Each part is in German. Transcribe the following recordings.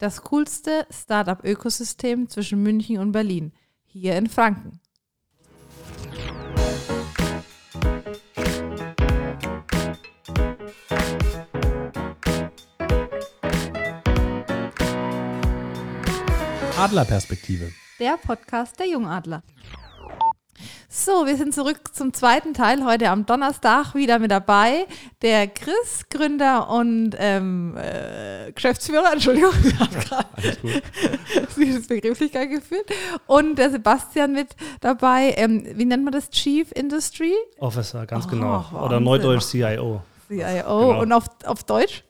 Das coolste Startup-Ökosystem zwischen München und Berlin, hier in Franken. Adlerperspektive. Der Podcast der Jungadler. So, wir sind zurück zum zweiten Teil. Heute am Donnerstag wieder mit dabei. Der Chris, Gründer und ähm, äh, Geschäftsführer, Entschuldigung, ich habe gerade Begrifflichkeit geführt. Und der Sebastian mit dabei. Ähm, wie nennt man das? Chief Industry? Officer, ganz oh, genau. Wahnsinn. Oder Neudeutsch CIO. CIO. Genau. Und auf, auf Deutsch?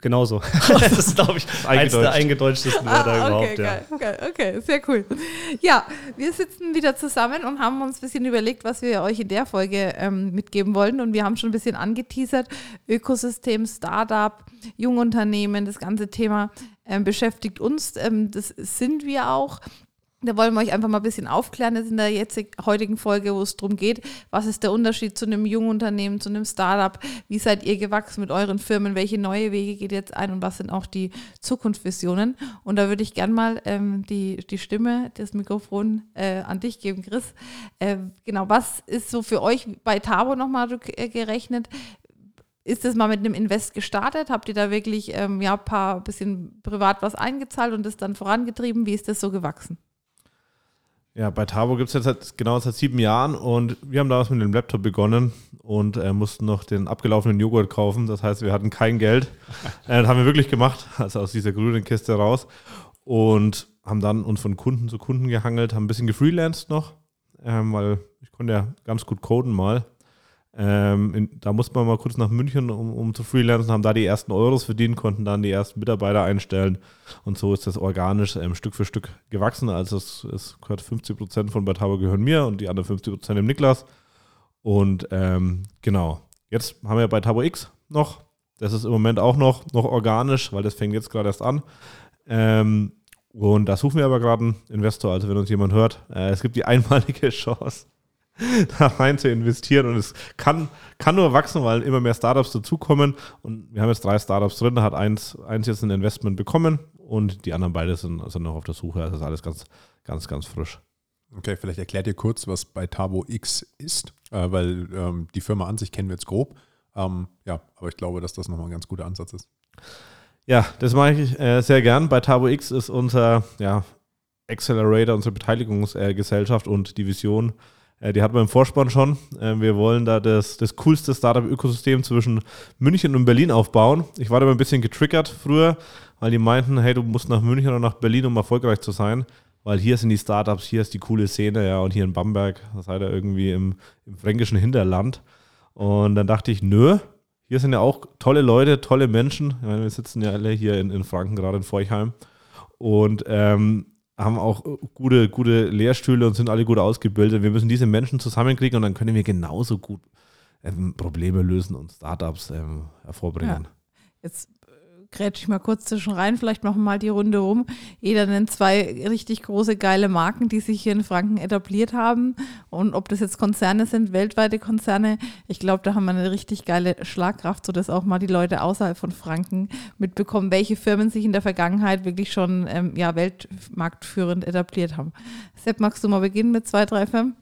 Genauso. das ist, glaube ich, eins der eingedeutschesten Wörter ah, okay, überhaupt. Geil, ja. geil, okay, sehr cool. Ja, wir sitzen wieder zusammen und haben uns ein bisschen überlegt, was wir euch in der Folge ähm, mitgeben wollen. Und wir haben schon ein bisschen angeteasert: Ökosystem, Startup, Jungunternehmen, das ganze Thema ähm, beschäftigt uns. Ähm, das sind wir auch. Da wollen wir euch einfach mal ein bisschen aufklären jetzt in der jetzigen, heutigen Folge, wo es darum geht, was ist der Unterschied zu einem jungen Unternehmen, zu einem Startup, wie seid ihr gewachsen mit euren Firmen, welche neue Wege geht jetzt ein und was sind auch die Zukunftsvisionen. Und da würde ich gern mal ähm, die, die Stimme, das Mikrofon äh, an dich geben, Chris. Äh, genau, was ist so für euch bei Tabo nochmal äh, gerechnet? Ist das mal mit einem Invest gestartet? Habt ihr da wirklich ähm, ja, ein paar bisschen privat was eingezahlt und das dann vorangetrieben? Wie ist das so gewachsen? Ja, bei Tabo gibt es jetzt seit, genau seit sieben Jahren und wir haben damals mit dem Laptop begonnen und äh, mussten noch den abgelaufenen Joghurt kaufen. Das heißt, wir hatten kein Geld. äh, das haben wir wirklich gemacht, also aus dieser grünen Kiste raus und haben dann uns von Kunden zu Kunden gehangelt, haben ein bisschen gefreelanced noch, ähm, weil ich konnte ja ganz gut coden mal ähm, in, da mussten wir mal kurz nach München, um, um zu freelancen, haben da die ersten Euros verdient, konnten dann die ersten Mitarbeiter einstellen und so ist das organisch ähm, Stück für Stück gewachsen. Also es, es gehört 50 Prozent von Batabo gehören mir und die anderen 50 Prozent dem Niklas. Und ähm, genau, jetzt haben wir bei Tabo X noch, das ist im Moment auch noch, noch organisch, weil das fängt jetzt gerade erst an. Ähm, und da suchen wir aber gerade einen Investor, also wenn uns jemand hört. Äh, es gibt die einmalige Chance, da rein zu investieren. Und es kann, kann nur wachsen, weil immer mehr Startups dazukommen. Und wir haben jetzt drei Startups drin. Da hat eins, eins jetzt ein Investment bekommen und die anderen beide sind, sind noch auf der Suche. Also ist alles ganz, ganz, ganz frisch. Okay, vielleicht erklärt ihr kurz, was bei Tabo X ist, äh, weil ähm, die Firma an sich kennen wir jetzt grob. Ähm, ja, aber ich glaube, dass das nochmal ein ganz guter Ansatz ist. Ja, das mache ich äh, sehr gern. Bei Tabo X ist unser ja, Accelerator, unsere Beteiligungsgesellschaft äh, und Division die hatten wir im Vorspann schon. Äh, wir wollen da das, das coolste Startup-Ökosystem zwischen München und Berlin aufbauen. Ich war da ein bisschen getriggert früher, weil die meinten, hey, du musst nach München oder nach Berlin, um erfolgreich zu sein. Weil hier sind die Startups, hier ist die coole Szene, ja, und hier in Bamberg, seid ihr irgendwie im, im fränkischen Hinterland. Und dann dachte ich, nö, hier sind ja auch tolle Leute, tolle Menschen. Meine, wir sitzen ja alle hier in, in Franken, gerade in Forchheim. Und ähm, haben auch gute, gute Lehrstühle und sind alle gut ausgebildet. Wir müssen diese Menschen zusammenkriegen und dann können wir genauso gut ähm, Probleme lösen und Startups ähm, hervorbringen. Ja. Jetzt grätsch ich mal kurz zwischen rein, vielleicht machen wir mal die Runde rum. Jeder nennt zwei richtig große, geile Marken, die sich hier in Franken etabliert haben. Und ob das jetzt Konzerne sind, weltweite Konzerne, ich glaube, da haben wir eine richtig geile Schlagkraft, sodass auch mal die Leute außerhalb von Franken mitbekommen, welche Firmen sich in der Vergangenheit wirklich schon ähm, ja, weltmarktführend etabliert haben. Sepp, magst du mal beginnen mit zwei, drei Firmen?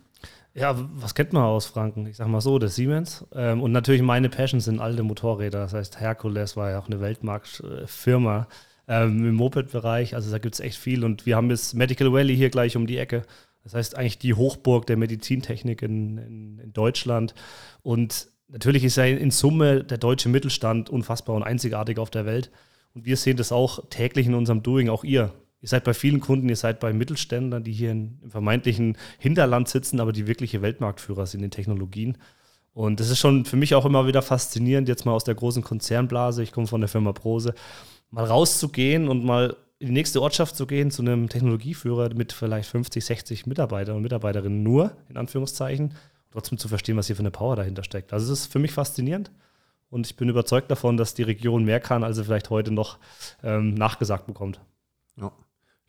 Ja, was kennt man aus Franken? Ich sag mal so, das Siemens. Ähm, und natürlich meine Passion sind alte Motorräder. Das heißt, Hercules war ja auch eine Weltmarktfirma ähm, im Moped-Bereich. Also da gibt es echt viel. Und wir haben jetzt Medical Valley hier gleich um die Ecke. Das heißt eigentlich die Hochburg der Medizintechnik in, in, in Deutschland. Und natürlich ist ja in Summe der deutsche Mittelstand unfassbar und einzigartig auf der Welt. Und wir sehen das auch täglich in unserem Doing, auch ihr. Ihr seid bei vielen Kunden, ihr seid bei Mittelständlern, die hier im vermeintlichen Hinterland sitzen, aber die wirkliche Weltmarktführer sind in Technologien. Und das ist schon für mich auch immer wieder faszinierend, jetzt mal aus der großen Konzernblase, ich komme von der Firma Prose, mal rauszugehen und mal in die nächste Ortschaft zu gehen, zu einem Technologieführer mit vielleicht 50, 60 Mitarbeitern und Mitarbeiterinnen nur, in Anführungszeichen, trotzdem zu verstehen, was hier für eine Power dahinter steckt. Also es ist für mich faszinierend und ich bin überzeugt davon, dass die Region mehr kann, als sie vielleicht heute noch ähm, nachgesagt bekommt. Ja.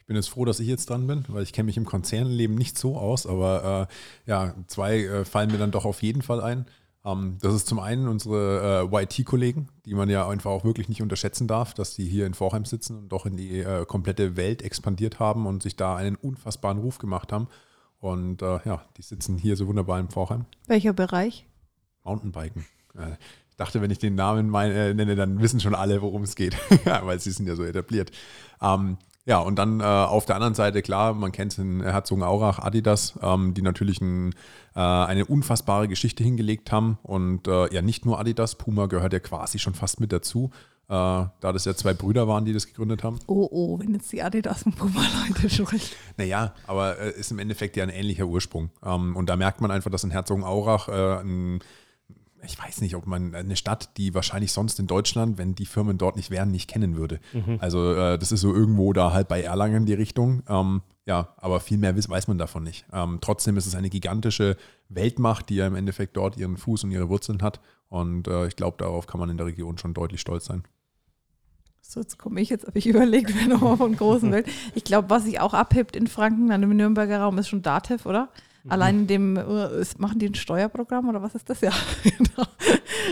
Ich bin jetzt froh, dass ich jetzt dran bin, weil ich kenne mich im Konzernleben nicht so aus, aber äh, ja, zwei äh, fallen mir dann doch auf jeden Fall ein. Ähm, das ist zum einen unsere äh, YT-Kollegen, die man ja einfach auch wirklich nicht unterschätzen darf, dass die hier in Vorheim sitzen und doch in die äh, komplette Welt expandiert haben und sich da einen unfassbaren Ruf gemacht haben. Und äh, ja, die sitzen hier so wunderbar im Vorheim. Welcher Bereich? Mountainbiken. Äh, ich dachte, wenn ich den Namen mein, äh, nenne, dann wissen schon alle, worum es geht, weil sie sind ja so etabliert. Ähm, ja, und dann äh, auf der anderen Seite, klar, man kennt in Herzogenaurach, Adidas, ähm, die natürlich ein, äh, eine unfassbare Geschichte hingelegt haben. Und äh, ja, nicht nur Adidas, Puma gehört ja quasi schon fast mit dazu. Äh, da das ja zwei Brüder waren, die das gegründet haben. Oh, oh, wenn jetzt die Adidas und Puma-Leute sprechen. Naja, aber äh, ist im Endeffekt ja ein ähnlicher Ursprung. Ähm, und da merkt man einfach, dass in Herzogenaurach äh, ein ich weiß nicht, ob man eine Stadt, die wahrscheinlich sonst in Deutschland, wenn die Firmen dort nicht wären, nicht kennen würde. Mhm. Also äh, das ist so irgendwo da halt bei Erlangen die Richtung. Ähm, ja, aber viel mehr weiß, weiß man davon nicht. Ähm, trotzdem ist es eine gigantische Weltmacht, die ja im Endeffekt dort ihren Fuß und ihre Wurzeln hat. Und äh, ich glaube, darauf kann man in der Region schon deutlich stolz sein. So, jetzt komme ich, jetzt habe ich überlegt, wer nochmal von großen Welt. Ich glaube, was sich auch abhebt in Franken, dann im Nürnberger Raum, ist schon Datev, oder? Mhm. Allein in dem, äh, machen die ein Steuerprogramm oder was ist das? Ja, genau.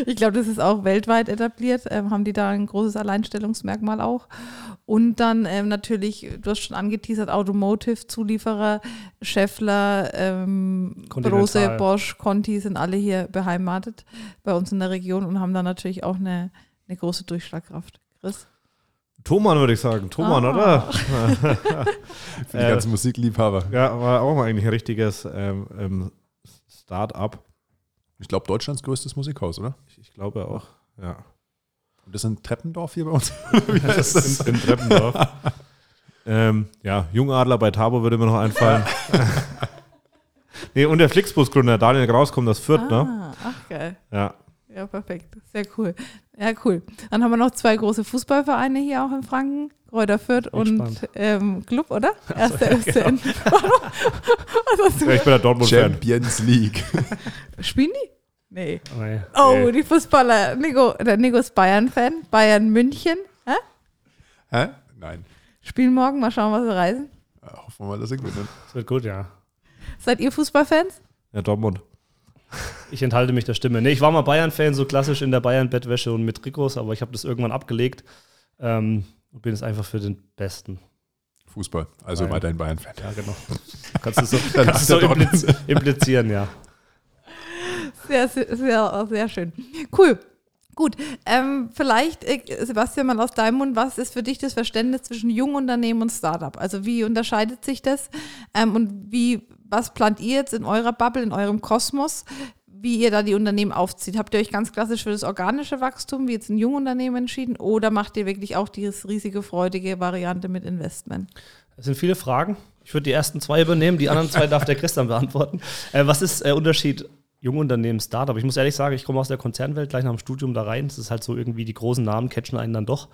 Ich glaube, das ist auch weltweit etabliert. Ähm, haben die da ein großes Alleinstellungsmerkmal auch. Und dann ähm, natürlich, du hast schon angeteasert, Automotive, Zulieferer, Scheffler, ähm, Brose, Bosch, Conti sind alle hier beheimatet bei uns in der Region und haben da natürlich auch eine, eine große Durchschlagkraft. Chris? Thomann würde ich sagen. Thomann, ah. oder? Für die ganzen äh, Musikliebhaber. Ja, war auch mal eigentlich ein richtiges ähm, ähm, Start-up. Ich glaube, Deutschlands größtes Musikhaus, oder? Ich, ich glaube auch, ja. Und das ist in Treppendorf hier bei uns? das ist in, in Treppendorf. ähm, ja, Jungadler bei Tabo würde mir noch einfallen. nee, und der Flixbus-Gründer Daniel Graus kommt aus Fürth, ne? ah, ne? Ach, geil. Ja. Ja, perfekt. Sehr cool. Ja, cool. Dann haben wir noch zwei große Fußballvereine hier auch in Franken. Kräuter Fürth und ähm, Club, oder? Erster ja, genau. Was ja, ich bin der Dortmund-Fan. Champions League. Spielen die? Nee. Oh, nee. oh die Fußballer. Nico, der Nico ist Bayern-Fan. Bayern München. Hä? Hä? Nein. Spielen morgen. Mal schauen, was sie reisen. Ja, hoffen wir mal, dass sie gewinnen. Das wird gut, ja. Seid ihr Fußballfans? Ja, Dortmund. Ich enthalte mich der Stimme. Nee, ich war mal Bayern-Fan, so klassisch in der Bayern-Bettwäsche und mit Trikots, aber ich habe das irgendwann abgelegt ähm, und bin jetzt einfach für den Besten. Fußball, also Bayern. weiterhin Bayern-Fan. Ja, genau. Kannst du so, kannst du so impliz implizieren, ja. Sehr, sehr, sehr, sehr schön. Cool. Gut, ähm, vielleicht, äh, Sebastian, mal aus deinem Mund, was ist für dich das Verständnis zwischen Jungunternehmen und Startup? Also wie unterscheidet sich das ähm, und wie was plant ihr jetzt in eurer Bubble, in eurem Kosmos, wie ihr da die Unternehmen aufzieht? Habt ihr euch ganz klassisch für das organische Wachstum, wie jetzt ein Jungunternehmen entschieden, oder macht ihr wirklich auch diese riesige, freudige Variante mit Investment? Das sind viele Fragen. Ich würde die ersten zwei übernehmen, die anderen zwei darf der Christian beantworten. Äh, was ist der Unterschied Jungunternehmen, Startup? Ich muss ehrlich sagen, ich komme aus der Konzernwelt gleich nach dem Studium da rein. Das ist halt so irgendwie, die großen Namen catchen einen dann doch.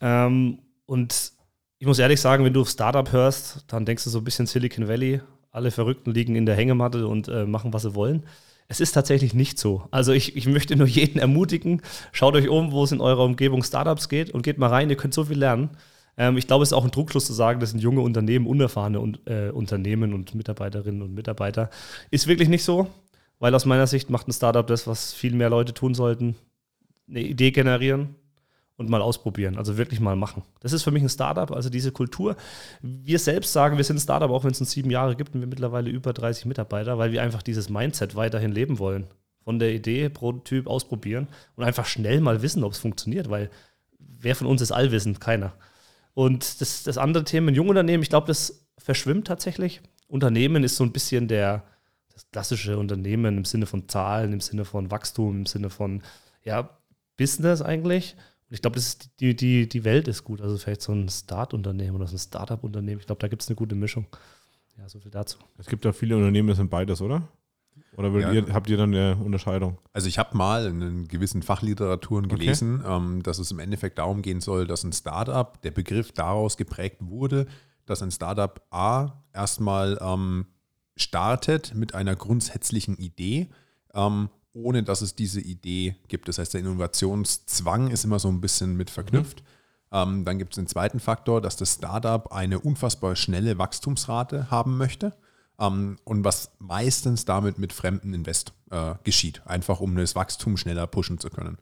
Ähm, und ich muss ehrlich sagen, wenn du Startup hörst, dann denkst du so ein bisschen Silicon Valley, alle Verrückten liegen in der Hängematte und äh, machen, was sie wollen. Es ist tatsächlich nicht so. Also ich, ich möchte nur jeden ermutigen, schaut euch um, wo es in eurer Umgebung Startups geht und geht mal rein, ihr könnt so viel lernen. Ähm, ich glaube, es ist auch ein Druckschluss zu sagen, das sind junge Unternehmen, unerfahrene äh, Unternehmen und Mitarbeiterinnen und Mitarbeiter. Ist wirklich nicht so, weil aus meiner Sicht macht ein Startup das, was viel mehr Leute tun sollten. Eine Idee generieren, und mal ausprobieren, also wirklich mal machen. Das ist für mich ein Startup, also diese Kultur. Wir selbst sagen, wir sind ein Startup, auch wenn es uns sieben Jahre gibt und wir mittlerweile über 30 Mitarbeiter, weil wir einfach dieses Mindset weiterhin leben wollen. Von der Idee, Prototyp ausprobieren und einfach schnell mal wissen, ob es funktioniert, weil wer von uns ist allwissend? Keiner. Und das, das andere Thema, ein Jungunternehmen, ich glaube, das verschwimmt tatsächlich. Unternehmen ist so ein bisschen der, das klassische Unternehmen im Sinne von Zahlen, im Sinne von Wachstum, im Sinne von ja, Business eigentlich. Und ich glaube, die, die, die Welt ist gut. Also vielleicht so ein Start-Unternehmen oder so ein Startup-Unternehmen. Ich glaube, da gibt es eine gute Mischung. Ja, so viel dazu. Es gibt ja viele Unternehmen, das sind beides, oder? Oder ja. ihr, habt ihr dann eine Unterscheidung? Also ich habe mal in gewissen Fachliteraturen gelesen, okay. ähm, dass es im Endeffekt darum gehen soll, dass ein Startup, der Begriff daraus geprägt wurde, dass ein Startup A erstmal ähm, startet mit einer grundsätzlichen Idee ähm, ohne dass es diese Idee gibt. Das heißt, der Innovationszwang ist immer so ein bisschen mit verknüpft. Mhm. Ähm, dann gibt es den zweiten Faktor, dass das Startup eine unfassbar schnelle Wachstumsrate haben möchte. ähm, und was meistens damit mit fremden Invest äh, geschieht, einfach um das Wachstum schneller pushen zu können.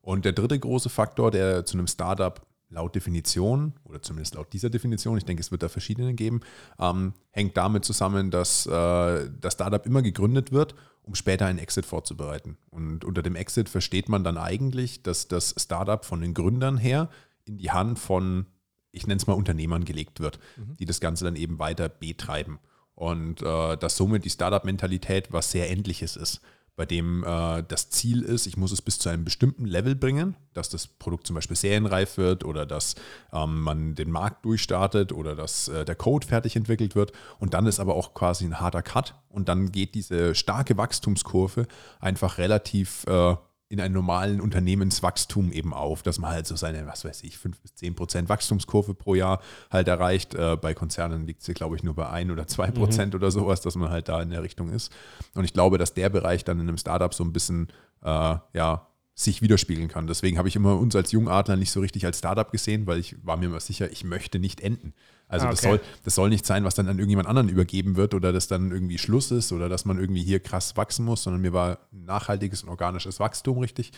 Und der dritte große Faktor, der zu einem Startup laut Definition, oder zumindest laut dieser Definition, ich denke, es wird da verschiedene geben, ähm, hängt damit zusammen, dass äh, das Startup immer gegründet wird, um später einen Exit vorzubereiten. Und unter dem Exit versteht man dann eigentlich, dass das Startup von den Gründern her in die Hand von, ich nenne es mal Unternehmern gelegt wird, mhm. die das Ganze dann eben weiter betreiben. Und äh, dass somit die Startup-Mentalität was sehr Endliches ist bei dem äh, das Ziel ist, ich muss es bis zu einem bestimmten Level bringen, dass das Produkt zum Beispiel serienreif wird oder dass ähm, man den Markt durchstartet oder dass äh, der Code fertig entwickelt wird. Und dann ist aber auch quasi ein harter Cut und dann geht diese starke Wachstumskurve einfach relativ äh, in einem normalen Unternehmenswachstum eben auf, dass man halt so seine, was weiß ich, 5 bis 10 Prozent Wachstumskurve pro Jahr halt erreicht. Äh, bei Konzernen liegt sie, glaube ich, nur bei 1 oder 2 mhm. Prozent mhm. oder sowas, dass man halt da in der Richtung ist. Und ich glaube, dass der Bereich dann in einem Startup so ein bisschen, äh, ja, sich widerspiegeln kann. Deswegen habe ich immer uns als Jungadler nicht so richtig als Startup gesehen, weil ich war mir immer sicher, ich möchte nicht enden. Also okay. das, soll, das soll nicht sein, was dann an irgendjemand anderen übergeben wird oder dass dann irgendwie Schluss ist oder dass man irgendwie hier krass wachsen muss, sondern mir war nachhaltiges und organisches Wachstum richtig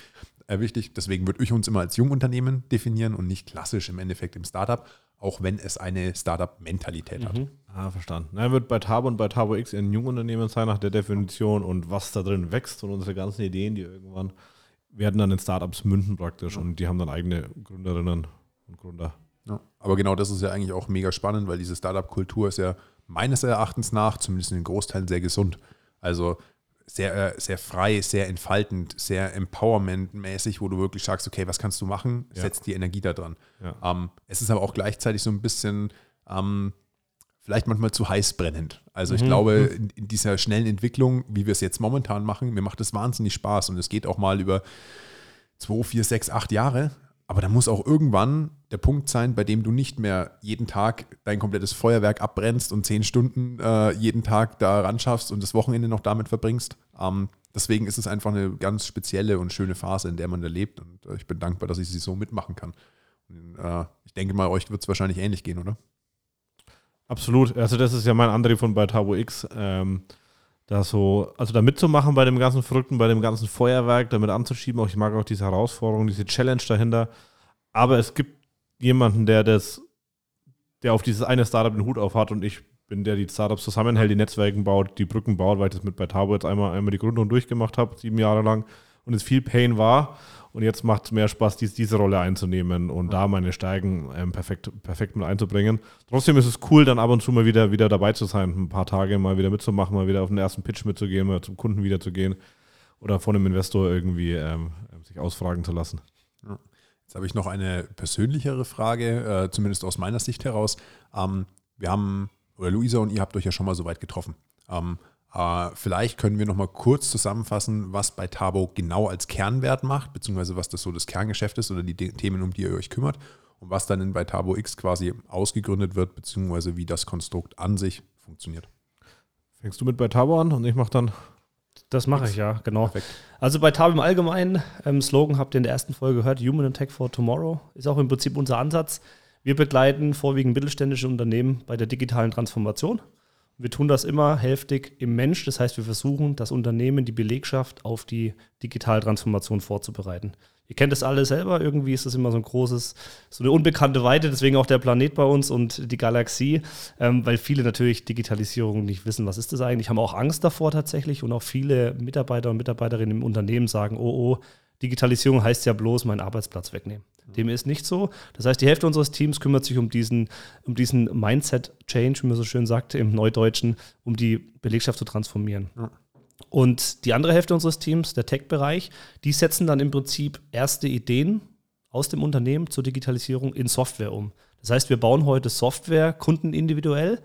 äh, wichtig. Deswegen würde ich uns immer als Jungunternehmen definieren und nicht klassisch im Endeffekt im Startup, auch wenn es eine Startup-Mentalität mhm. hat. Ah, verstanden. Na, wird bei Tabo und bei Tabo X ein Jungunternehmen sein nach der Definition und was da drin wächst und unsere ganzen Ideen, die irgendwann werden dann in Startups münden praktisch ja. und die haben dann eigene Gründerinnen und Gründer. Ja, aber genau das ist ja eigentlich auch mega spannend, weil diese Startup-Kultur ist ja meines Erachtens nach, zumindest in den Großteilen, sehr gesund. Also sehr, äh, sehr frei, sehr entfaltend, sehr empowerment-mäßig, wo du wirklich sagst, okay, was kannst du machen? Ja. Setz die Energie da dran. Ja. Ähm, es ist aber auch gleichzeitig so ein bisschen ähm, vielleicht manchmal zu heiß brennend. Also ich mhm. glaube, mhm. in, in, dieser schnellen Entwicklung, wie wir es jetzt momentan machen, mir macht es wahnsinnig Spaß und es geht auch mal über zwei, vier, sechs, acht Jahre. Aber da muss auch irgendwann der Punkt sein, bei dem du nicht mehr jeden Tag dein komplettes Feuerwerk abbrennst und zehn Stunden äh, jeden Tag da ran schaffst und das Wochenende noch damit verbringst. Ähm, deswegen ist es einfach eine ganz spezielle und schöne Phase, in der man da lebt. Und äh, ich bin dankbar, dass ich sie so mitmachen kann. Und, äh, ich denke mal, euch wird es wahrscheinlich ähnlich gehen, oder? Absolut. Also das ist ja mein Antrieb von bei Tabo X. Ähm, da so, also da mitzumachen bei dem ganzen Verrückten, bei dem ganzen Feuerwerk, damit anzuschieben. Auch ich mag auch diese Herausforderung, diese Challenge dahinter. Aber es gibt jemanden, der das, der auf dieses eine Startup den Hut auf hat und ich bin der, die Startups zusammenhält, die Netzwerken baut, die Brücken baut, weil ich das mit bei Tabo jetzt einmal, einmal die Gründung durchgemacht habe, sieben Jahre lang und es viel Pain war. Und jetzt macht es mehr Spaß, dies, diese Rolle einzunehmen und da meine Steigen ähm, perfekt, perfekt mit einzubringen. Trotzdem ist es cool, dann ab und zu mal wieder, wieder dabei zu sein, ein paar Tage mal wieder mitzumachen, mal wieder auf den ersten Pitch mitzugehen, mal zum Kunden wieder zu gehen oder von einem Investor irgendwie ähm, sich ausfragen zu lassen. Jetzt habe ich noch eine persönlichere Frage, äh, zumindest aus meiner Sicht heraus. Ähm, wir haben, oder Luisa und ihr habt euch ja schon mal so weit getroffen. Ähm, äh, vielleicht können wir noch mal kurz zusammenfassen, was bei Tabo genau als Kernwert macht, beziehungsweise was das so das Kerngeschäft ist oder die Themen, um die ihr euch kümmert und was dann in bei Tabo X quasi ausgegründet wird, beziehungsweise wie das Konstrukt an sich funktioniert. Fängst du mit bei Tabo an und ich mache dann. Das mache ich, ja, genau. Perfekt. Also bei Tabo im Allgemeinen, ähm, Slogan habt ihr in der ersten Folge gehört, Human and Tech for Tomorrow, ist auch im Prinzip unser Ansatz. Wir begleiten vorwiegend mittelständische Unternehmen bei der digitalen Transformation. Wir tun das immer hälftig im Mensch. Das heißt, wir versuchen, das Unternehmen, die Belegschaft auf die digitale Transformation vorzubereiten. Ihr kennt das alle selber. Irgendwie ist das immer so ein großes, so eine unbekannte Weite. Deswegen auch der Planet bei uns und die Galaxie, ähm, weil viele natürlich Digitalisierung nicht wissen, was ist das eigentlich. Haben auch Angst davor tatsächlich und auch viele Mitarbeiter und Mitarbeiterinnen im Unternehmen sagen, oh, oh, Digitalisierung heißt ja bloß meinen Arbeitsplatz wegnehmen. Dem ist nicht so. Das heißt, die Hälfte unseres Teams kümmert sich um diesen, um diesen Mindset-Change, wie man so schön sagt im Neudeutschen, um die Belegschaft zu transformieren. Ja. Und die andere Hälfte unseres Teams, der Tech-Bereich, die setzen dann im Prinzip erste Ideen aus dem Unternehmen zur Digitalisierung in Software um. Das heißt, wir bauen heute Software kundenindividuell,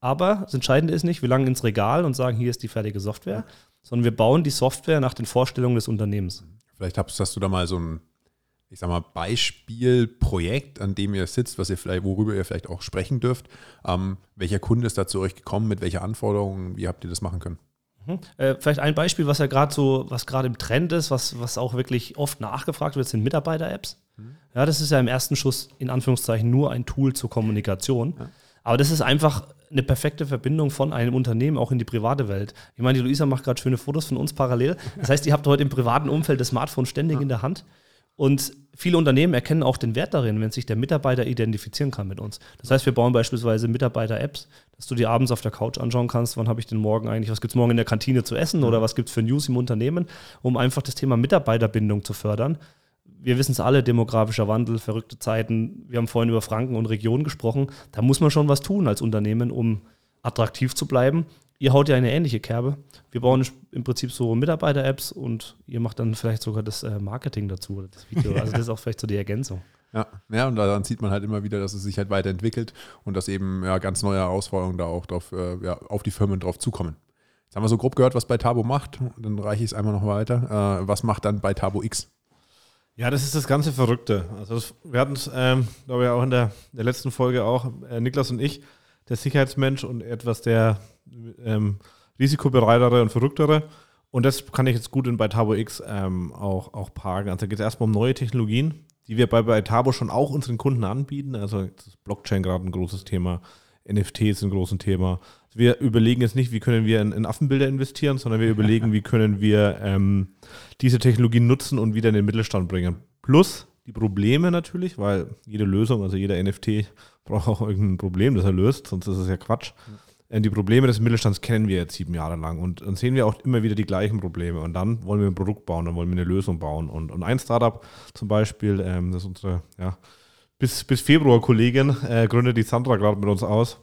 aber das Entscheidende ist nicht, wir langen ins Regal und sagen, hier ist die fertige Software, ja. sondern wir bauen die Software nach den Vorstellungen des Unternehmens. Vielleicht hast, hast du da mal so ein, ich sag mal, Beispielprojekt, an dem ihr sitzt, was ihr vielleicht, worüber ihr vielleicht auch sprechen dürft. Ähm, welcher Kunde ist da zu euch gekommen, mit welcher Anforderungen, wie habt ihr das machen können? Mhm. Äh, vielleicht ein Beispiel, was ja gerade so, was gerade im Trend ist, was, was auch wirklich oft nachgefragt wird, sind Mitarbeiter-Apps. Mhm. Ja, das ist ja im ersten Schuss in Anführungszeichen nur ein Tool zur Kommunikation. Ja. Aber das ist einfach eine perfekte Verbindung von einem Unternehmen auch in die private Welt. Ich meine, die Luisa macht gerade schöne Fotos von uns parallel. Das heißt, ihr habt heute im privaten Umfeld das Smartphone ständig in der Hand. Und viele Unternehmen erkennen auch den Wert darin, wenn sich der Mitarbeiter identifizieren kann mit uns. Das heißt, wir bauen beispielsweise Mitarbeiter-Apps, dass du dir abends auf der Couch anschauen kannst, wann habe ich denn morgen eigentlich, was gibt es morgen in der Kantine zu essen oder was gibt es für News im Unternehmen, um einfach das Thema Mitarbeiterbindung zu fördern. Wir wissen es alle, demografischer Wandel, verrückte Zeiten. Wir haben vorhin über Franken und Regionen gesprochen. Da muss man schon was tun als Unternehmen, um attraktiv zu bleiben ihr haut ja eine ähnliche Kerbe. Wir bauen im Prinzip so Mitarbeiter-Apps und ihr macht dann vielleicht sogar das äh, Marketing dazu oder das Video. Also das ist auch vielleicht so die Ergänzung. Ja, ja, und daran sieht man halt immer wieder, dass es sich halt weiterentwickelt und dass eben ja, ganz neue Herausforderungen da auch drauf, äh, ja, auf die Firmen drauf zukommen. Jetzt haben wir so grob gehört, was bei Tabo macht. Dann reiche ich es einmal noch weiter. Äh, was macht dann bei Tabo X? Ja, das ist das ganze Verrückte. Also das, wir hatten es, ähm, glaube ich, auch in der, der letzten Folge auch, äh, Niklas und ich, der Sicherheitsmensch und etwas der ähm, risikobereitere und verrücktere. Und das kann ich jetzt gut in bei Tabo X ähm, auch, auch parken. Also da geht es erstmal um neue Technologien, die wir bei, bei Tabo schon auch unseren Kunden anbieten. Also Blockchain gerade ein großes Thema, NFTs ein großes Thema. Wir überlegen jetzt nicht, wie können wir in, in Affenbilder investieren, sondern wir überlegen, wie können wir ähm, diese Technologien nutzen und wieder in den Mittelstand bringen. Plus die Probleme natürlich, weil jede Lösung, also jeder NFT braucht auch irgendein Problem, das er löst, sonst ist es ja Quatsch. Äh, die Probleme des Mittelstands kennen wir jetzt sieben Jahre lang und dann sehen wir auch immer wieder die gleichen Probleme und dann wollen wir ein Produkt bauen, dann wollen wir eine Lösung bauen und, und ein Startup zum Beispiel, ähm, das ist unsere ja, bis, bis Februar Kollegin, äh, gründet die Sandra gerade mit uns aus,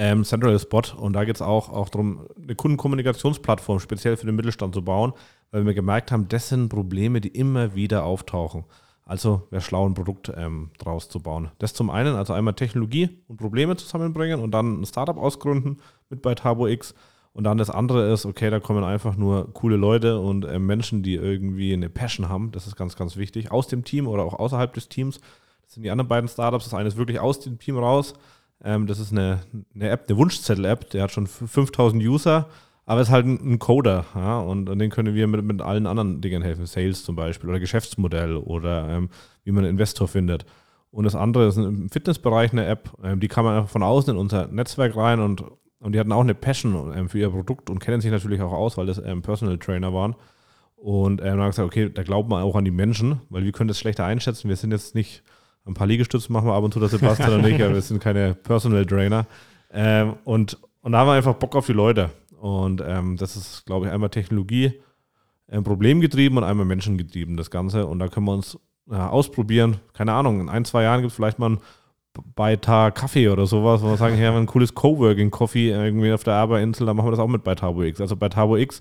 ähm, Central Spot und da geht es auch, auch darum, eine Kundenkommunikationsplattform speziell für den Mittelstand zu bauen, weil wir gemerkt haben, das sind Probleme, die immer wieder auftauchen. Also wäre schlau, ein Produkt ähm, draus zu bauen. Das zum einen, also einmal Technologie und Probleme zusammenbringen und dann ein Startup ausgründen mit bei Tabo X. Und dann das andere ist, okay, da kommen einfach nur coole Leute und äh, Menschen, die irgendwie eine Passion haben. Das ist ganz, ganz wichtig. Aus dem Team oder auch außerhalb des Teams. Das sind die anderen beiden Startups. Das eine ist wirklich aus dem Team raus. Ähm, das ist eine, eine App, eine Wunschzettel-App. Der hat schon 5000 User aber ist halt ein, Coder, ja, und, und den können wir mit, mit allen anderen Dingen helfen, Sales zum Beispiel oder Geschäftsmodell oder ähm, wie man einen Investor findet. Und das andere ist im Fitnessbereich eine App, ähm, die kann man einfach von außen in unser Netzwerk rein und, und die hatten auch eine Passion ähm, für ihr Produkt und kennen sich natürlich auch aus, weil das ähm, Personal Trainer waren. Und dann haben gesagt, okay, da glaubt man auch an die Menschen, weil wir können das schlechter einschätzen. Wir sind jetzt nicht, ein paar Liegestütze machen wir ab und zu, der Sebastian und ich, aber wir sind keine Personal Trainer. Ähm, und, und da haben wir einfach Bock auf die Leute. Und ähm, das ist, glaube ich, einmal Technologie äh, problemgetrieben und einmal menschengetrieben, das Ganze. Und da können wir uns ja, ausprobieren. Keine Ahnung, in ein, zwei Jahren gibt es vielleicht mal ein Beitar Kaffee oder sowas, wo wir sagen, haben wir ein cooles Coworking Coffee irgendwie auf der Arbeinsel, da machen wir das auch mit bei Tabo X. Also bei Tabo X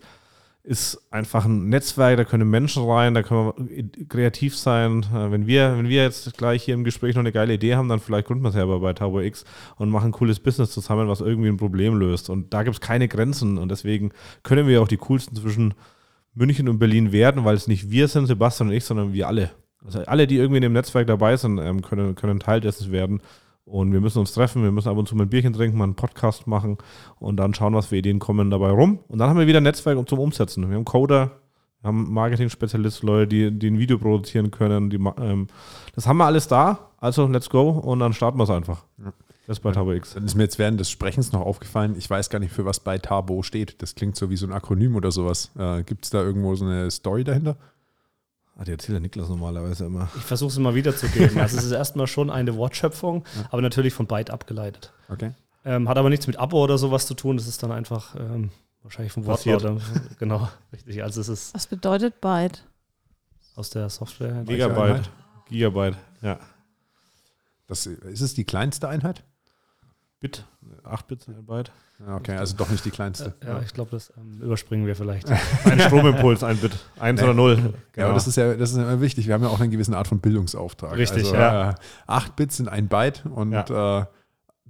ist einfach ein Netzwerk, da können Menschen rein, da können wir kreativ sein. Äh, wenn wir, wenn wir jetzt gleich hier im Gespräch noch eine geile Idee haben, dann vielleicht gründen wir selber bei Tower X und machen ein cooles Business zusammen, was irgendwie ein Problem löst. Und da gibt es keine Grenzen und deswegen können wir auch die coolsten zwischen München und Berlin werden, weil es nicht wir sind, Sebastian und ich, sondern wir alle. Also alle, die irgendwie in dem Netzwerk dabei sind, ähm, können, können Teil dessen werden. Und wir müssen uns treffen, wir müssen ab und zu mal ein Bierchen trinken, mal einen Podcast machen und dann schauen, was für Ideen kommen dabei rum. Und dann haben wir wieder ein Netzwerk zum Umsetzen. Wir haben Coder, wir haben Marketing-Spezialisten, Leute, die, die ein Video produzieren können. Die, ähm, das haben wir alles da. Also let's go und dann starten wir es einfach. Das ist bei Tabo X. Dann ist mir jetzt während des Sprechens noch aufgefallen, ich weiß gar nicht, für was bei Tabo steht. Das klingt so wie so ein Akronym oder sowas. Äh, Gibt es da irgendwo so eine Story dahinter? Ah, die erzählt der Niklas normalerweise immer. Ich versuche es immer wiederzugeben. also es ist erstmal schon eine Wortschöpfung, ja. aber natürlich von Byte abgeleitet. Okay. Ähm, hat aber nichts mit Abo oder sowas zu tun. Das ist dann einfach ähm, wahrscheinlich vom Wortlaut. genau, richtig. Also es ist Was bedeutet Byte? Aus der Software. Gigabyte. Gigabyte, ja. Das, ist es die kleinste Einheit? Bit, 8 Bit, ein Byte. Okay, also doch nicht die kleinste. Ja, ja. ich glaube, das ähm, überspringen wir vielleicht. ein Stromimpuls, ein Bit, 1 oder 0. Genau. Ja, aber das ist ja das ist immer wichtig. Wir haben ja auch eine gewisse Art von Bildungsauftrag. Richtig, also, ja. Äh, 8 Bits sind ein Byte und ja. äh,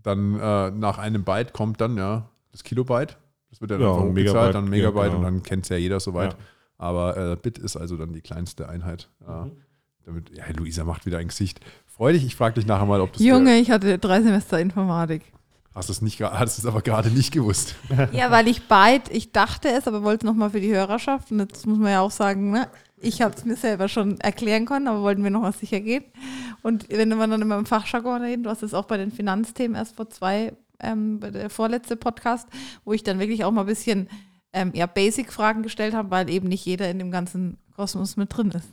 dann äh, nach einem Byte kommt dann ja das Kilobyte. Das wird ja dann ja, hochgezahlt, dann Megabyte genau. und dann kennt es ja jeder soweit. Aber äh, Bit ist also dann die kleinste Einheit. Mhm. Damit, ja, Luisa macht wieder ein Gesicht. Freu dich, ich frage dich nachher mal, ob das. Junge, ich hatte drei Semester Informatik. Hast es nicht, hast es aber gerade nicht gewusst. Ja, weil ich beid, ich dachte es, aber wollte es nochmal für die Hörerschaft. Und jetzt muss man ja auch sagen, ne? ich habe es mir selber schon erklären können, aber wollten wir noch mal sicher gehen. Und wenn wir dann immer im Fachjargon reden, du hast es auch bei den Finanzthemen erst vor zwei, ähm, bei der vorletzte Podcast, wo ich dann wirklich auch mal ein bisschen ähm, ja, Basic-Fragen gestellt habe, weil eben nicht jeder in dem ganzen Kosmos mit drin ist.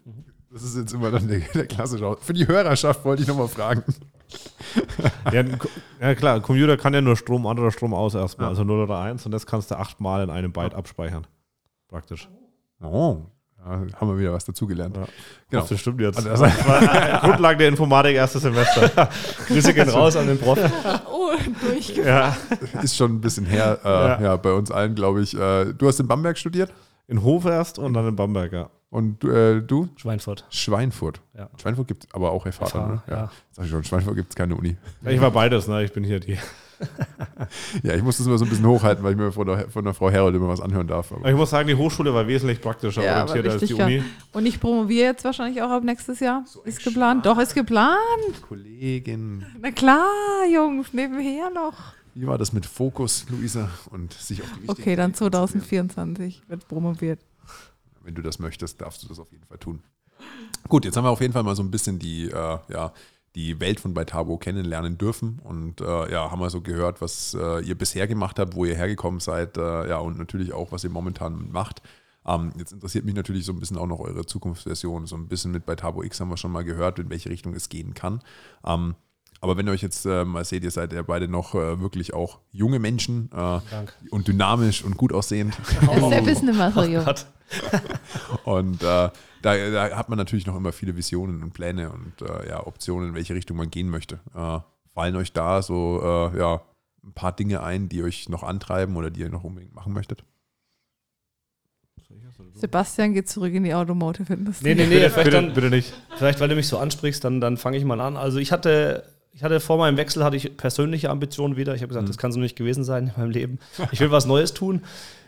Das ist jetzt immer dann der, der klassische. Für die Hörerschaft wollte ich nochmal fragen. Ja, ja klar, ein Computer kann ja nur Strom an oder Strom aus erstmal, Ja. also 0 oder 1 und das kannst du achtmal in einem Byte abspeichern. Praktisch. Oh, ja, haben wir wieder was dazugelernt. Ja. Genau. Das stimmt jetzt. Also, Das war Grundlage der Informatik, erstes Semester. Grüße gehen raus an den Prof. Oh, durchgeführt. ja. ist schon ein bisschen her, äh, Ja. ja. bei uns allen, glaube ich. Äh, du hast in Bamberg studiert In Hof erst und dann in Bamberg, ja. Und äh, du? Schweinfurt. Schweinfurt. Ja. Schweinfurt gibt es aber auch FH. FH, ne? ja. Sag ich schon, Schweinfurt gibt es keine Uni. Ja, Ich war beides, ne? Ich bin hier die. Ja, ich muss das immer so ein bisschen hochhalten, weil ich mir von der, von der Frau Herold immer was anhören darf. Aber ich muss sagen, die Hochschule war wesentlich praktischer Ja, aber orientiert als die. Uni. Und ich promoviere jetzt wahrscheinlich auch ab nächstes Jahr. ist geplant. Doch, ist geplant. Kollegin, Na klar, Jungs, nebenher noch. wie war das mit Fokus, Luisa? Und sich auf die Okay, dann Dinge konzentrieren? 2024 wird promoviert. Wenn du das möchtest, darfst du das auf jeden Fall tun. Gut, jetzt haben wir auf jeden Fall mal so ein bisschen die, äh, ja, die Welt von Beitabo kennenlernen dürfen und äh, ja, haben wir so gehört, was äh, ihr bisher gemacht habt, wo ihr hergekommen seid, äh, ja, und natürlich auch, was ihr momentan macht. Ähm, jetzt interessiert mich natürlich so ein bisschen auch noch eure Zukunftsversion. So ein bisschen mit Beitabo X haben wir schon mal gehört, in welche Richtung es gehen kann. Ähm, aber wenn ihr euch jetzt äh, mal seht, ihr seid ja beide noch äh, wirklich auch junge Menschen äh, und dynamisch und gut aussehend. Der ist nicht mehr so jung. Und äh, da, da hat man natürlich noch immer viele Visionen und Pläne und äh, ja, Optionen, in welche Richtung man gehen möchte. Äh, fallen euch da so äh, ja, ein paar Dinge ein, die euch noch antreiben oder die ihr noch unbedingt machen möchtet? Sebastian geht zurück in die Automotive-Industrie. Nee, nee, nee, vielleicht, Bitte, dann, bitte nicht. vielleicht weil du mich so ansprichst, dann, dann fange ich mal an. Also ich hatte, ich hatte vor meinem Wechsel hatte ich persönliche Ambitionen wieder. Ich habe gesagt, das kann so nicht gewesen sein in meinem Leben. Ich will was Neues tun.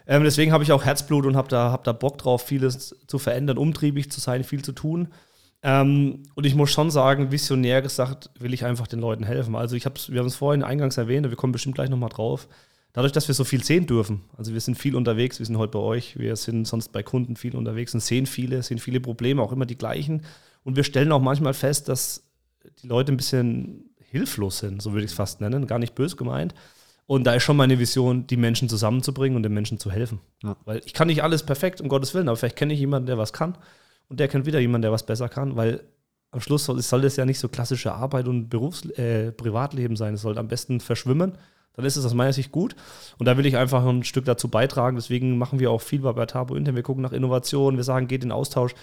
Ähm, deswegen habe ich auch Herzblut und habe da, hab da Bock drauf, vieles zu verändern, umtriebig zu sein, viel zu tun. Ähm, und ich muss schon sagen, visionär gesagt, will ich einfach den Leuten helfen. Also ich hab's, wir haben es vorhin eingangs erwähnt, und wir kommen bestimmt gleich nochmal drauf. Dadurch, dass wir so viel sehen dürfen, also wir sind viel unterwegs, wir sind heute bei euch, wir sind sonst bei Kunden viel unterwegs und sehen viele, sehen viele Probleme, auch immer die gleichen. Und wir stellen auch manchmal fest, dass die Leute ein bisschen hilflos sind, so würde ich es fast nennen, gar nicht böse gemeint. Und da ist schon meine Vision, die Menschen zusammenzubringen und den Menschen zu helfen. Ja. Weil ich kann nicht alles perfekt, um Gottes Willen, aber vielleicht kenne ich jemanden, der was kann und der kennt wieder jemanden, der was besser kann, weil am Schluss soll, soll das ja nicht so klassische Arbeit und Berufs äh, Privatleben sein. Es sollte am besten verschwimmen. Dann ist es aus meiner Sicht gut. Und da will ich einfach ein Stück dazu beitragen. Deswegen machen wir auch viel bei Tabo Intern. Wir gucken nach Innovationen. Wir sagen, geht in Austausch.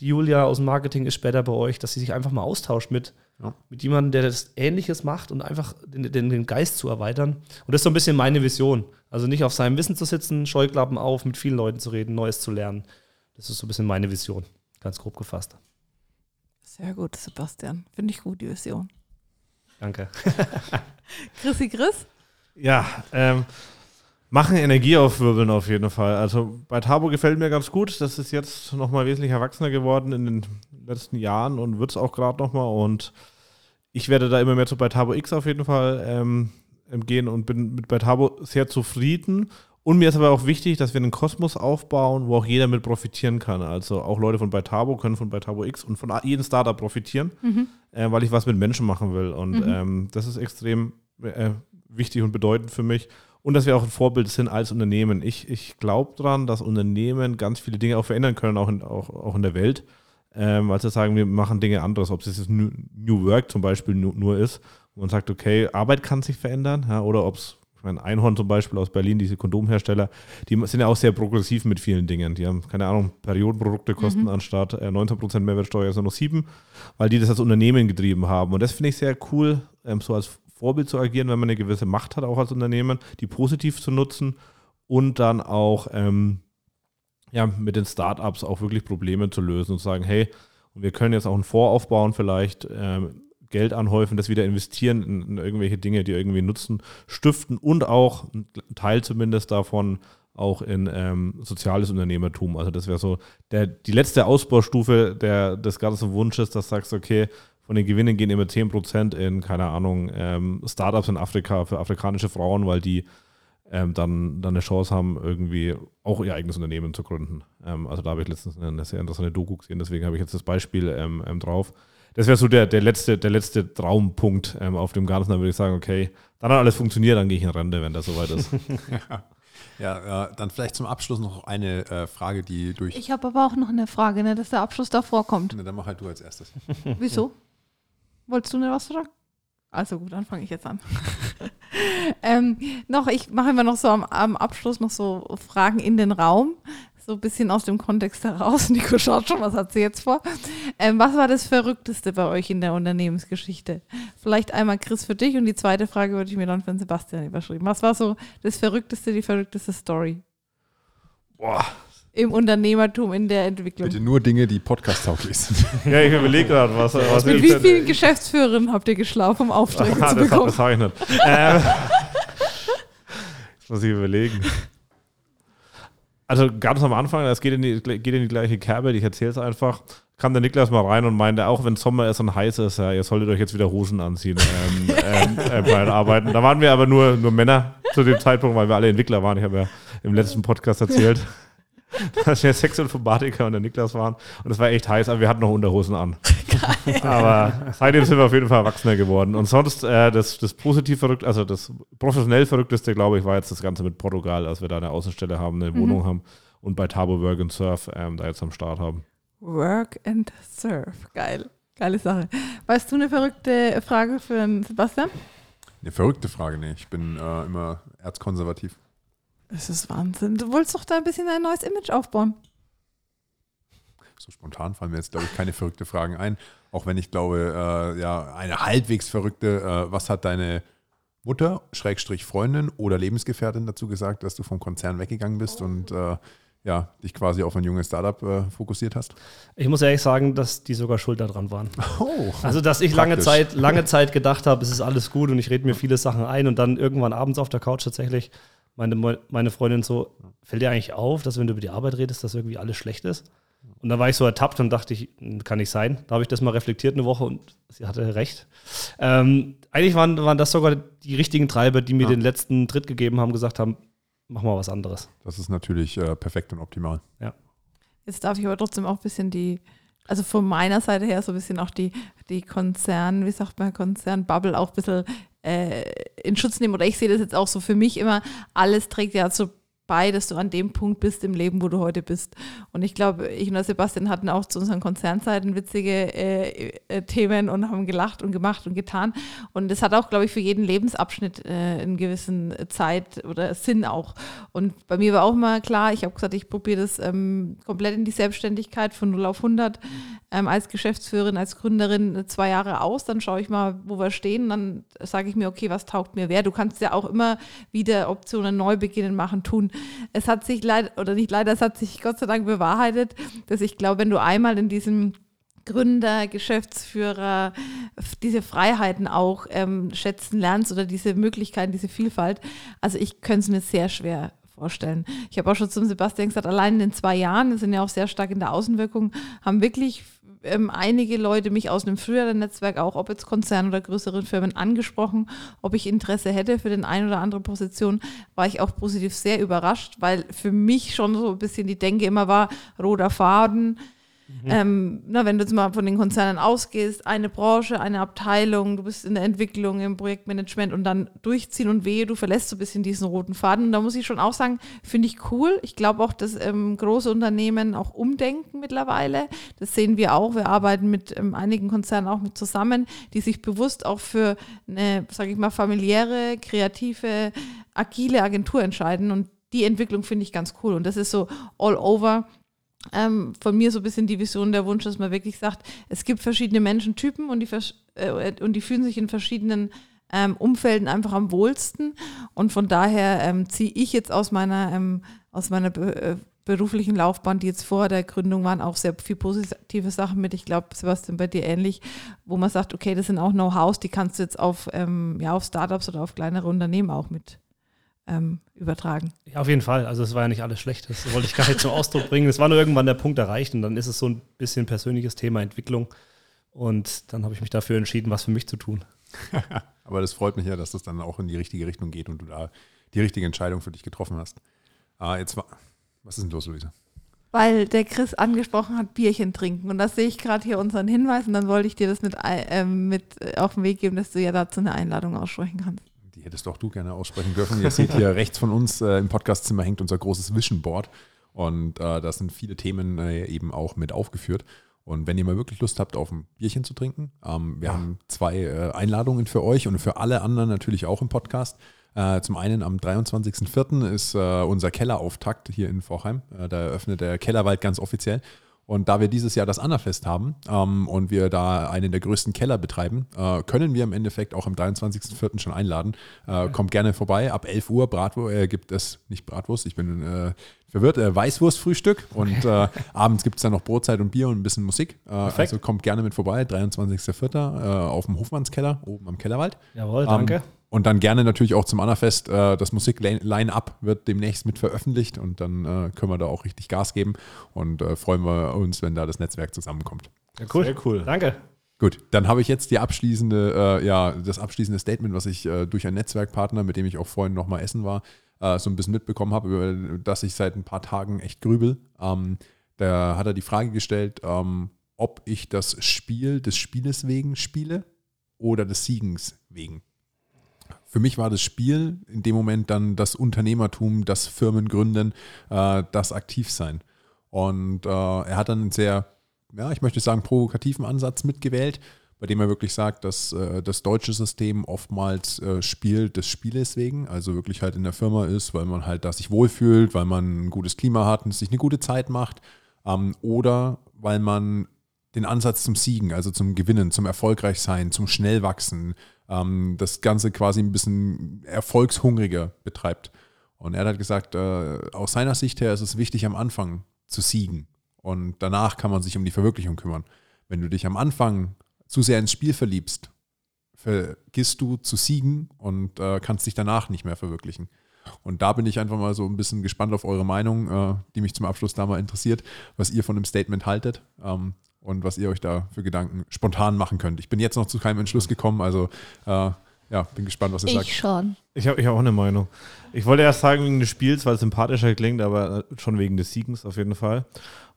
Die Julia aus dem Marketing ist später bei euch, dass sie sich einfach mal austauscht mit, Ja. mit jemandem, der das Ähnliches macht und einfach den, den, den Geist zu erweitern. Und das ist so ein bisschen meine Vision. Also nicht auf seinem Wissen zu sitzen, Scheuklappen auf, mit vielen Leuten zu reden, Neues zu lernen. Das ist so ein bisschen meine Vision. Ganz grob gefasst. Sehr gut, Sebastian. Finde ich gut, die Vision. Danke. Chrissy Chris? Ja, ähm, machen Energie aufwirbeln auf jeden Fall. Also bei Tabo gefällt mir ganz gut. Das ist jetzt nochmal wesentlich erwachsener geworden in den letzten Jahren und wird es auch gerade nochmal. Und ich werde da immer mehr zu bei Tabo X auf jeden Fall ähm, gehen und bin mit bei Tabo sehr zufrieden. Und mir ist aber auch wichtig, dass wir einen Kosmos aufbauen, wo auch jeder mit profitieren kann. Also auch Leute von Beitabo können von Beitabo X und von jedem Startup profitieren, äh, weil ich was mit Menschen machen will. Und ähm, das ist extrem äh, wichtig und bedeutend für mich. Und dass wir auch ein Vorbild sind als Unternehmen. Ich, ich glaube daran, dass Unternehmen ganz viele Dinge auch verändern können, auch in, auch, auch in der Welt. Ähm, weil sie sagen, wir machen Dinge anderes. Ob es jetzt New, New Work zum Beispiel nur, nur ist, wo man sagt, okay, Arbeit kann sich verändern. Ja, oder ob es, ich meine, Einhorn zum Beispiel aus Berlin, diese Kondomhersteller, die sind ja auch sehr progressiv mit vielen Dingen. Die haben, keine Ahnung, Periodenprodukte kosten anstatt äh, 19% Mehrwertsteuer, sondern nur 7, weil die das als Unternehmen getrieben haben. Und das finde ich sehr cool, ähm, so als Vorbild zu agieren, wenn man eine gewisse Macht hat, auch als Unternehmen, die positiv zu nutzen und dann auch ähm, ja, mit den Startups auch wirklich Probleme zu lösen und zu sagen, hey, wir können jetzt auch einen Fonds aufbauen, vielleicht ähm, Geld anhäufen, das wieder investieren in, in irgendwelche Dinge, die irgendwie Nutzen stiften und auch ein Teil zumindest davon auch in ähm, soziales Unternehmertum. Also das wäre so der, die letzte Ausbaustufe der, des ganzen Wunsches, dass du sagst, okay, von den Gewinnen gehen immer 10% in, keine Ahnung, ähm, Startups in Afrika für afrikanische Frauen, weil die ähm, dann, dann eine Chance haben, irgendwie auch ihr eigenes Unternehmen zu gründen. Ähm, also da habe ich letztens eine sehr interessante Doku gesehen, deswegen habe ich jetzt das Beispiel ähm, ähm, drauf. Das wäre so der, der, letzte, der letzte Traumpunkt ähm, auf dem Ganzen. Dann würde ich sagen, okay, dann hat alles funktioniert, dann gehe ich in Rente, wenn das soweit ist. ja, äh, dann vielleicht zum Abschluss noch eine äh, Frage, die durch. Ich habe aber auch noch eine Frage, ne, dass der Abschluss davor kommt. Ne, dann mach halt du als erstes. Wieso? Wolltest du nicht was fragen? Also gut, dann fange ich jetzt an. ähm, noch, ich mache immer noch so am, am, Abschluss noch so Fragen in den Raum, so ein bisschen aus dem Kontext heraus. Nico schaut schon, was hat sie jetzt vor? Ähm, was war das Verrückteste bei euch in der Unternehmensgeschichte? Vielleicht einmal Chris für dich und die zweite Frage würde ich mir dann für Sebastian überschreiben. Was war so das Verrückteste, die verrückteste Story? Boah, im Unternehmertum, in der Entwicklung. Bitte nur Dinge, die podcast-tauglich sind. ja, ich überlege gerade, was, was Mit wie vielen Geschäftsführern habt ihr geschlafen, um Aufträge ah, zu das bekommen? das habe ich nicht. ähm, das muss ich überlegen. Also ganz am Anfang, das geht in die, geht in die gleiche Kerbe, ich erzähle es einfach, kam der Niklas mal rein und meinte, auch wenn Sommer ist und heiß ist, ja, ihr solltet euch jetzt wieder Hosen anziehen ähm, ähm, äh, bei den Arbeiten. Da waren wir aber nur, nur Männer zu dem Zeitpunkt, weil wir alle Entwickler waren. Ich habe ja im letzten Podcast erzählt dass wir Sexinformatiker und der Niklas waren. Und es war echt heiß, aber wir hatten noch Unterhosen an. Geil. Aber seitdem sind wir auf jeden Fall erwachsener geworden. Und sonst äh, das, das positiv verrückt, also das professionell verrückteste, glaube ich, war jetzt das Ganze mit Portugal, als wir da eine Außenstelle haben, eine mhm. Wohnung haben und bei Tabo Work and Surf ähm, da jetzt am Start haben. Work and Surf, geil. Geile Sache. Weißt du eine verrückte Frage für Sebastian? Eine verrückte Frage, nee. Ich bin äh, immer erzkonservativ. Das ist Wahnsinn. Du wolltest doch da ein bisschen ein neues Image aufbauen. So spontan fallen mir jetzt, glaube ich, keine verrückte Fragen ein. Auch wenn ich glaube, äh, ja, eine halbwegs verrückte, äh, was hat deine Mutter, Schrägstrich Freundin oder Lebensgefährtin dazu gesagt, dass du vom Konzern weggegangen bist oh. und äh, ja, dich quasi auf ein junges Startup äh, fokussiert hast? Ich muss ehrlich sagen, dass die sogar schuld daran waren. Oh, also, dass ich lange Zeit, lange Zeit gedacht habe, es ist alles gut und ich rede mir viele Sachen ein und dann irgendwann abends auf der Couch tatsächlich meine, meine Freundin so, fällt dir eigentlich auf, dass wenn du über die Arbeit redest, dass irgendwie alles schlecht ist? Und dann war ich so ertappt und dachte ich, kann nicht sein. Da habe ich das mal reflektiert eine Woche und sie hatte recht. Ähm, eigentlich waren, waren das sogar die richtigen Treiber, die mir ja. den letzten Tritt gegeben haben, gesagt haben, mach mal was anderes. Das ist natürlich äh, perfekt und optimal. Ja. Jetzt darf ich aber trotzdem auch ein bisschen die, also von meiner Seite her so ein bisschen auch die, die Konzern, wie sagt man, Konzernbubble auch ein bisschen in Schutz nehmen. Oder ich sehe das jetzt auch so für mich immer, alles trägt ja zu bei, dass du an dem Punkt bist im Leben, wo du heute bist. Und ich glaube, ich und Sebastian hatten auch zu unseren Konzernzeiten witzige äh, äh, Themen und haben gelacht und gemacht und getan. Und das hat auch, glaube ich, für jeden Lebensabschnitt äh, einen gewissen Zeit oder Sinn auch. Und bei mir war auch mal klar, ich habe gesagt, ich probiere das ähm, komplett in die Selbstständigkeit von 0 auf 100 ähm, als Geschäftsführerin, als Gründerin zwei Jahre aus. Dann schaue ich mal, wo wir stehen. Dann sage ich mir, okay, was taugt mir wer? Du kannst ja auch immer wieder Optionen neu beginnen, machen, tun es hat sich leider, oder nicht leider, es hat sich Gott sei Dank bewahrheitet, dass ich glaube, wenn du einmal in diesem Gründer, Geschäftsführer, diese Freiheiten auch ähm, schätzen lernst oder diese Möglichkeiten, diese Vielfalt. Also ich könnte es mir sehr schwer vorstellen. Ich habe auch schon zum Sebastian gesagt, allein in den zwei Jahren, wir sind ja auch sehr stark in der Außenwirkung, haben wirklich ähm, einige Leute mich aus einem früheren Netzwerk, auch ob jetzt Konzern oder größeren Firmen, angesprochen, ob ich Interesse hätte für den einen oder andere Position, war ich auch positiv sehr überrascht, weil für mich schon so ein bisschen die Denke immer war, roter Faden, Mhm. Ähm, na, wenn du jetzt mal von den Konzernen ausgehst, eine Branche, eine Abteilung, du bist in der Entwicklung, im Projektmanagement und dann durchziehen und wehe, du verlässt so ein bisschen diesen roten Faden. Und da muss ich schon auch sagen, finde ich cool. Ich glaube auch, dass ähm, große Unternehmen auch umdenken mittlerweile. Das sehen wir auch. Wir arbeiten mit ähm, einigen Konzernen auch mit zusammen, die sich bewusst auch für eine, sage ich mal, familiäre, kreative, agile Agentur entscheiden. Und die Entwicklung finde ich ganz cool. Und das ist so all over ähm, von mir so ein bisschen die Vision, der Wunsch, dass man wirklich sagt, es gibt verschiedene Menschentypen und die, äh, und die fühlen sich in verschiedenen ähm, Umfelden einfach am wohlsten. Und von daher ähm, ziehe ich jetzt aus meiner, ähm, aus meiner be äh, beruflichen Laufbahn, die jetzt vor der Gründung waren, auch sehr viel positive Sachen mit. Ich glaube, Sebastian, bei dir ähnlich, wo man sagt, okay, das sind auch Know-hows, die kannst du jetzt auf, ähm, ja, auf Startups oder auf kleinere Unternehmen auch mit ähm, übertragen. Ja, auf jeden Fall. Also es war ja nicht alles schlecht. Das wollte ich gar nicht zum Ausdruck bringen. Es war nur irgendwann der Punkt erreicht und dann ist es so ein bisschen persönliches Thema Entwicklung. Und dann habe ich mich dafür entschieden, was für mich zu tun. Aber das freut mich ja, dass das dann auch in die richtige Richtung geht und du da die richtige Entscheidung für dich getroffen hast. Ah, jetzt war. Was ist denn los, Luisa? Weil der Chris angesprochen hat, Bierchen trinken. Und das sehe ich gerade hier unseren Hinweis. Und dann wollte ich dir das mit, äh, mit auf den Weg geben, dass du ja dazu eine Einladung aussprechen kannst. Hättest doch du gerne aussprechen dürfen. Ihr seht hier rechts von uns äh, im Podcastzimmer hängt unser großes Vision Board. Und äh, da sind viele Themen äh, eben auch mit aufgeführt. Und wenn ihr mal wirklich Lust habt, auf ein Bierchen zu trinken, ähm, wir ja. haben zwei äh, Einladungen für euch und für alle anderen natürlich auch im Podcast. Äh, zum einen am 23.04. ist äh, unser Kellerauftakt hier in Vorheim. Äh, da eröffnet der Kellerwald ganz offiziell. Und da wir dieses Jahr das Annafest haben ähm, und wir da einen der größten Keller betreiben, äh, können wir im Endeffekt auch am 23.04. schon einladen. Äh, kommt gerne vorbei. Ab 11 Uhr Bratwurst, äh, gibt es nicht Bratwurst, ich bin äh, verwirrt, äh, Weißwurstfrühstück und äh, abends gibt es dann noch Brotzeit und Bier und ein bisschen Musik. also kommt gerne mit vorbei, 23.04. auf dem Hofmannskeller, oben am Kellerwald. Jawohl, danke. Ähm, und dann gerne natürlich auch zum Annafest. Äh, das Musik-Line-Up wird demnächst mit veröffentlicht und dann äh, können wir da auch richtig Gas geben und äh, freuen wir uns, wenn da das Netzwerk zusammenkommt. Ja, cool. Sehr cool. Danke. Gut, dann habe ich jetzt die abschließende, äh, ja, das abschließende Statement, was ich durch einen Netzwerkpartner, mit dem ich auch vorhin nochmal essen war, so ein bisschen mitbekommen habe, über das ich seit ein paar Tagen echt grübel. Ähm, da hat er die Frage gestellt, ähm, ob ich das Spiel des Spieles wegen spiele oder des Siegens wegen für mich war das Spiel in dem Moment dann das Unternehmertum, das Firmengründen, äh, das Aktivsein. Und äh, er hat dann einen sehr, ja, ich möchte sagen, provokativen Ansatz mitgewählt, bei dem er wirklich sagt, dass äh, das deutsche System oftmals Spiel des Spieles wegen, also wirklich halt in der Firma ist, weil man halt da sich wohlfühlt, weil man ein gutes Klima hat und sich eine gute Zeit macht, ähm, oder weil man den Ansatz zum Siegen, also zum Gewinnen, zum Erfolgreichsein, zum Schnellwachsen, ähm, das Ganze quasi ein bisschen erfolgshungriger betreibt. Und er hat gesagt, äh, aus seiner Sicht her ist es wichtig, am Anfang zu siegen. Und danach kann man sich um die Verwirklichung kümmern. Wenn du dich am Anfang zu sehr ins Spiel verliebst, vergisst du zu siegen und äh, kannst dich danach nicht mehr verwirklichen. Und da bin ich einfach mal so ein bisschen gespannt auf eure Meinung, äh, die mich zum Abschluss da mal interessiert, was ihr von dem Statement haltet. Ähm, und was ihr euch da für Gedanken spontan machen könnt. Ich bin jetzt noch zu keinem Entschluss gekommen, also äh, ja, bin gespannt, was ihr ich sagt. Ich schon. Ich habe ich hab auch eine Meinung. Ich wollte erst sagen wegen des Spiels, weil es sympathischer klingt, aber schon wegen des Siegens auf jeden Fall.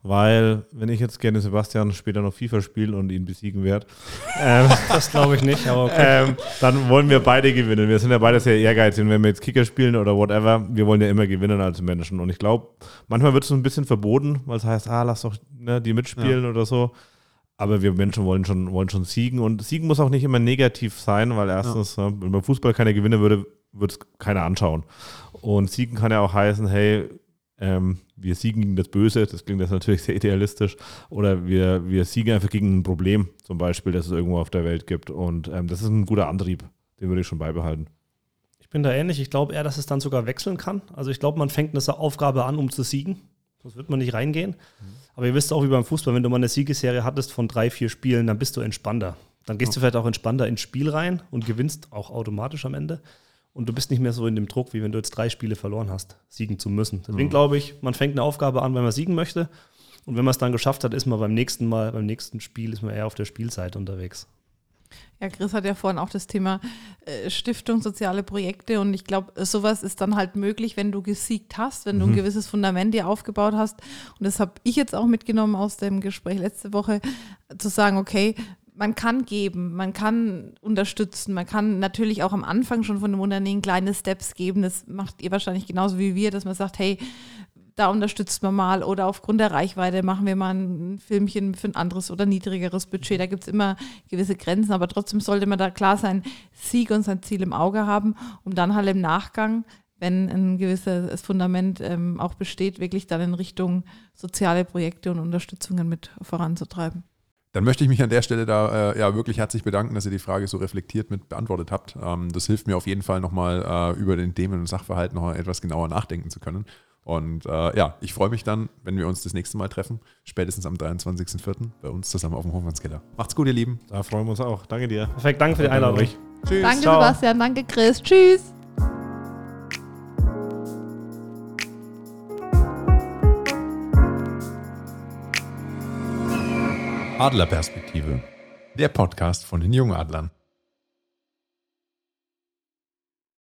Weil, wenn ich jetzt gerne Sebastian später noch FIFA spiele und ihn besiegen werde, ähm, das glaube ich nicht, aber okay. ähm, dann wollen wir beide gewinnen. Wir sind ja beide sehr ehrgeizig. Und wenn wir jetzt Kicker spielen oder whatever, wir wollen ja immer gewinnen als Menschen. Und ich glaube, manchmal wird es ein bisschen verboten, weil es heißt, ah, lass doch ne, die mitspielen ja. oder so. Aber wir Menschen wollen schon, wollen schon siegen. Und siegen muss auch nicht immer negativ sein, weil erstens, ja. wenn beim Fußball keiner gewinnen würde, würde es keiner anschauen. Und siegen kann ja auch heißen, hey, ähm, wir siegen gegen das Böse, das klingt jetzt natürlich sehr idealistisch, oder wir, wir siegen einfach gegen ein Problem, zum Beispiel, das es irgendwo auf der Welt gibt. Und ähm, das ist ein guter Antrieb, den würde ich schon beibehalten. Ich bin da ähnlich. Ich glaube eher, dass es dann sogar wechseln kann. Also ich glaube, man fängt eine Aufgabe an, um zu siegen. Sonst wird man nicht reingehen. Mhm. Aber ihr wisst auch, wie beim Fußball, wenn du mal eine Siegesserie hattest von drei, vier Spielen, dann bist du entspannter. Dann gehst ja. du vielleicht auch entspannter ins Spiel rein und gewinnst auch automatisch am Ende. Und du bist nicht mehr so in dem Druck, wie wenn du jetzt drei Spiele verloren hast, siegen zu müssen. Deswegen mhm. glaube ich, man fängt eine Aufgabe an, wenn man siegen möchte. Und wenn man es dann geschafft hat, ist man beim nächsten Mal, beim nächsten Spiel, ist man eher auf der Spielseite unterwegs. Ja, Chris hat ja vorhin auch das Thema äh, Stiftung, soziale Projekte und ich glaube, sowas ist dann halt möglich, wenn du gesiegt hast, wenn du ein mhm. gewisses Fundament dir aufgebaut hast. Und das habe ich jetzt auch mitgenommen aus dem Gespräch letzte Woche, zu sagen, okay, man kann geben, man kann unterstützen, man kann natürlich auch am Anfang schon von einem Unternehmen kleine Steps geben. Das macht ihr wahrscheinlich genauso wie wir, dass man sagt, hey, da unterstützt man mal oder aufgrund der Reichweite machen wir mal ein Filmchen für ein anderes oder niedrigeres Budget. Da gibt es immer gewisse Grenzen, aber trotzdem sollte man da klar sein Sieg und sein Ziel im Auge haben, um dann halt im Nachgang, wenn ein gewisses Fundament ähm, auch besteht, wirklich dann in Richtung soziale Projekte und Unterstützungen mit voranzutreiben. Dann möchte ich mich an der Stelle da äh, ja wirklich herzlich bedanken, dass ihr die Frage so reflektiert mit beantwortet habt. Ähm, das hilft mir auf jeden Fall nochmal äh, über den Themen und Sachverhalt noch etwas genauer nachdenken zu können. Und äh, ja, ich freue mich dann, wenn wir uns das nächste Mal treffen, spätestens am 23.04. bei uns zusammen auf dem Hofmannskeller. Macht's gut, ihr Lieben. Da freuen wir uns auch. Danke dir. Perfekt, danke für die Einladung. Tschüss. Danke, Ciao. Sebastian. Danke, Chris. Tschüss. Adlerperspektive Der Podcast von den Jungadlern.